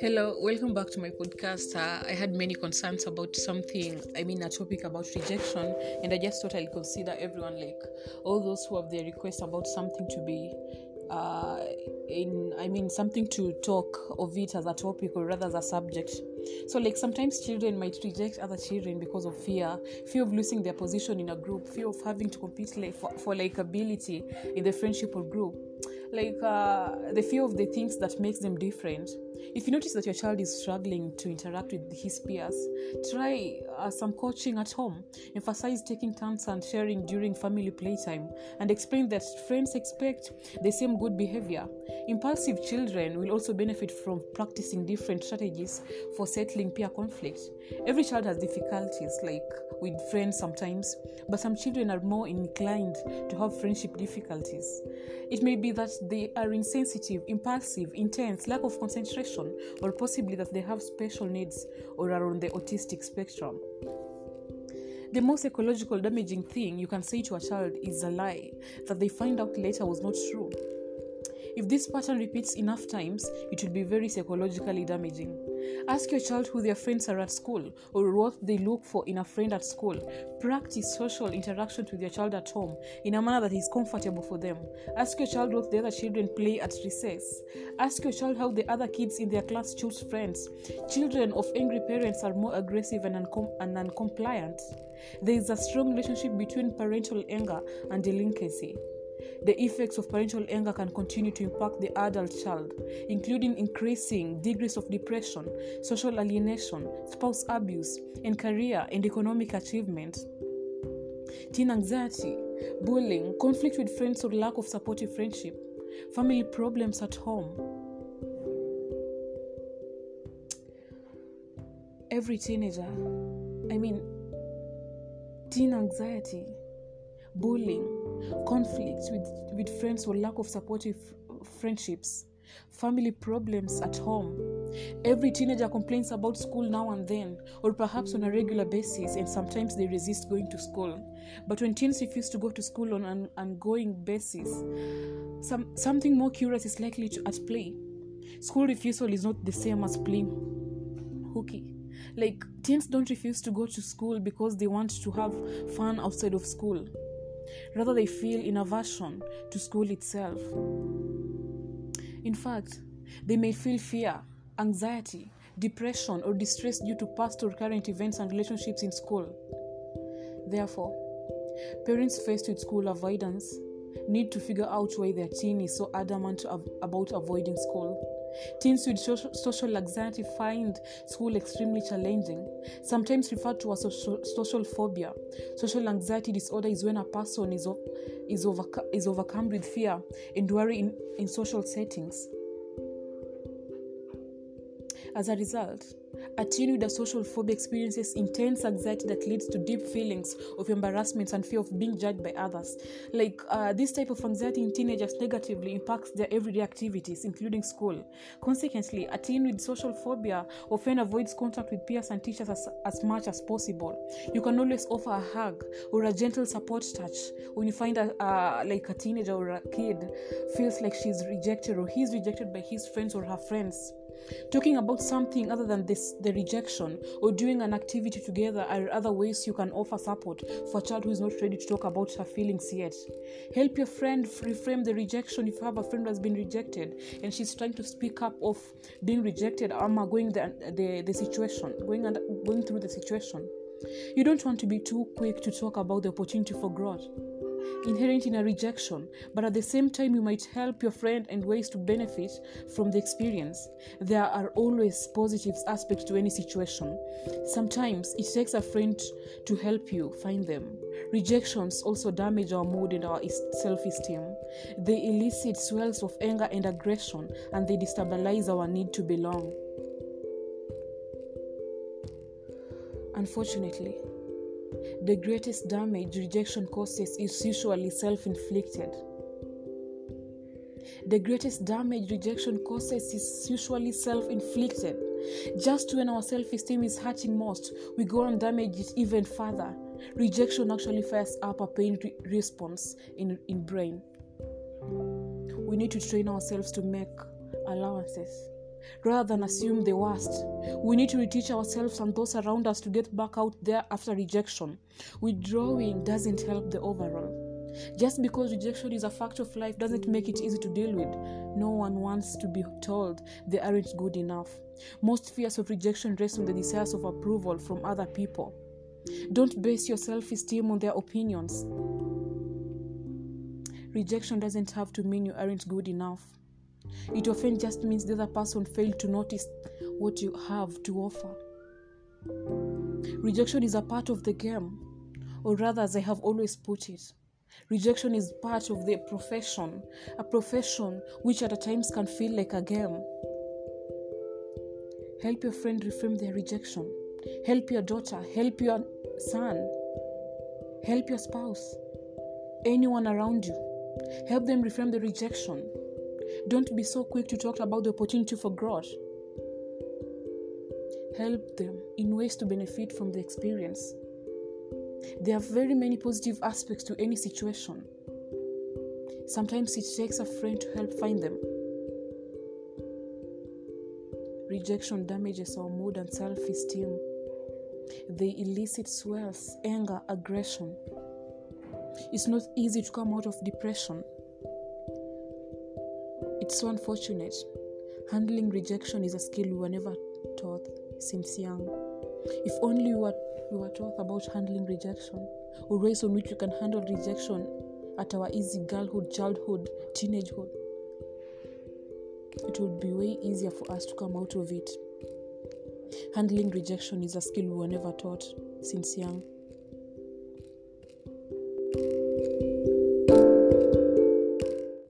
Hello, welcome back to my podcast. Uh, I had many concerns about something, I mean, a topic about rejection, and I just thought I'll consider everyone like all those who have their request about something to be uh, in, I mean, something to talk of it as a topic or rather as a subject. So, like, sometimes children might reject other children because of fear fear of losing their position in a group, fear of having to compete like, for, for like ability in the friendship or group like uh, the fear of the things that makes them different if you notice that your child is struggling to interact with his peers try uh, some coaching at home. Emphasize taking turns and sharing during family playtime and explain that friends expect the same good behavior. Impulsive children will also benefit from practicing different strategies for settling peer conflict every child has difficulties like with friends sometimes but some children are more inclined to have friendship difficulties it may be that they are insensitive, impulsive, intense, lack of concentration, or possibly that they have special needs or are on the autistic spectrum. The most psychological damaging thing you can say to a child is a lie that they find out later was not true. If this pattern repeats enough times, it will be very psychologically damaging. Ask your child who their friends are at school or what they look for in a friend at school. Practice social interactions with your child at home in a manner that is comfortable for them. Ask your child what the other children play at recess. Ask your child how the other kids in their class choose friends. Children of angry parents are more aggressive and, uncom- and uncompliant. There is a strong relationship between parental anger and delinquency. The effects of parental anger can continue to impact the adult child, including increasing degrees of depression, social alienation, spouse abuse, and career and economic achievement. Teen anxiety, bullying, conflict with friends or lack of supportive friendship, family problems at home. Every teenager, I mean, teen anxiety bullying, conflicts with, with friends or lack of supportive friendships, family problems at home. Every teenager complains about school now and then, or perhaps on a regular basis, and sometimes they resist going to school. But when teens refuse to go to school on an ongoing basis, some, something more curious is likely to at play. School refusal is not the same as playing hooky. Like, teens don't refuse to go to school because they want to have fun outside of school. Rather, they feel in aversion to school itself. In fact, they may feel fear, anxiety, depression, or distress due to past or current events and relationships in school. Therefore, parents faced with school avoidance need to figure out why their teen is so adamant about avoiding school. Teens with social anxiety find school extremely challenging, sometimes referred to as social, phobia. Social anxiety disorder is when a person is, is, overco- is overcome with fear and worry in, in social settings. As a result, a teen with a social phobia experiences intense anxiety that leads to deep feelings of embarrassment and fear of being judged by others. Like uh, this type of anxiety in teenagers negatively impacts their everyday activities, including school. Consequently, a teen with social phobia often avoids contact with peers and teachers as, as much as possible. You can always offer a hug or a gentle support touch when you find a, uh, like a teenager or a kid feels like she's rejected or he's rejected by his friends or her friends. Talking about something other than this, the rejection or doing an activity together are other ways you can offer support for a child who is not ready to talk about her feelings yet. Help your friend reframe the rejection if you have a friend who has been rejected and she's trying to speak up of being rejected or going the, the, the situation, going, under, going through the situation. You don't want to be too quick to talk about the opportunity for growth inherent in a rejection, but at the same time, you might help your friend and ways to benefit from the experience. There are always positive aspects to any situation. Sometimes it takes a friend to help you find them. Rejections also damage our mood and our self esteem. They elicit swells of anger and aggression, and they destabilize our need to belong. Unfortunately, the greatest damage rejection causes is usually self inflicted. The greatest damage rejection causes is usually self inflicted. Just when our self esteem is hurting most, we go and damage it even further. Rejection actually fires up a pain re- response in, in brain. We need to train ourselves to make allowances. Rather than assume the worst, we need to reteach ourselves and those around us to get back out there after rejection. Withdrawing doesn't help the overall. Just because rejection is a fact of life doesn't make it easy to deal with. No one wants to be told they aren't good enough. Most fears of rejection rest on the desires of approval from other people. Don't base your self esteem on their opinions. Rejection doesn't have to mean you aren't good enough. It often just means the other person failed to notice what you have to offer. Rejection is a part of the game, or rather, as I have always put it, rejection is part of the profession, a profession which at times can feel like a game. Help your friend reframe their rejection. Help your daughter, help your son, help your spouse, anyone around you. Help them reframe the rejection. Don't be so quick to talk about the opportunity for growth. Help them in ways to benefit from the experience. There are very many positive aspects to any situation. Sometimes it takes a friend to help find them. Rejection damages our mood and self esteem. They elicit swells, anger, aggression. It's not easy to come out of depression. It's so unfortunate. Handling rejection is a skill we were never taught since young. If only we were, we were taught about handling rejection, or ways on which we can handle rejection at our easy girlhood, childhood, teenagehood, it would be way easier for us to come out of it. Handling rejection is a skill we were never taught since young.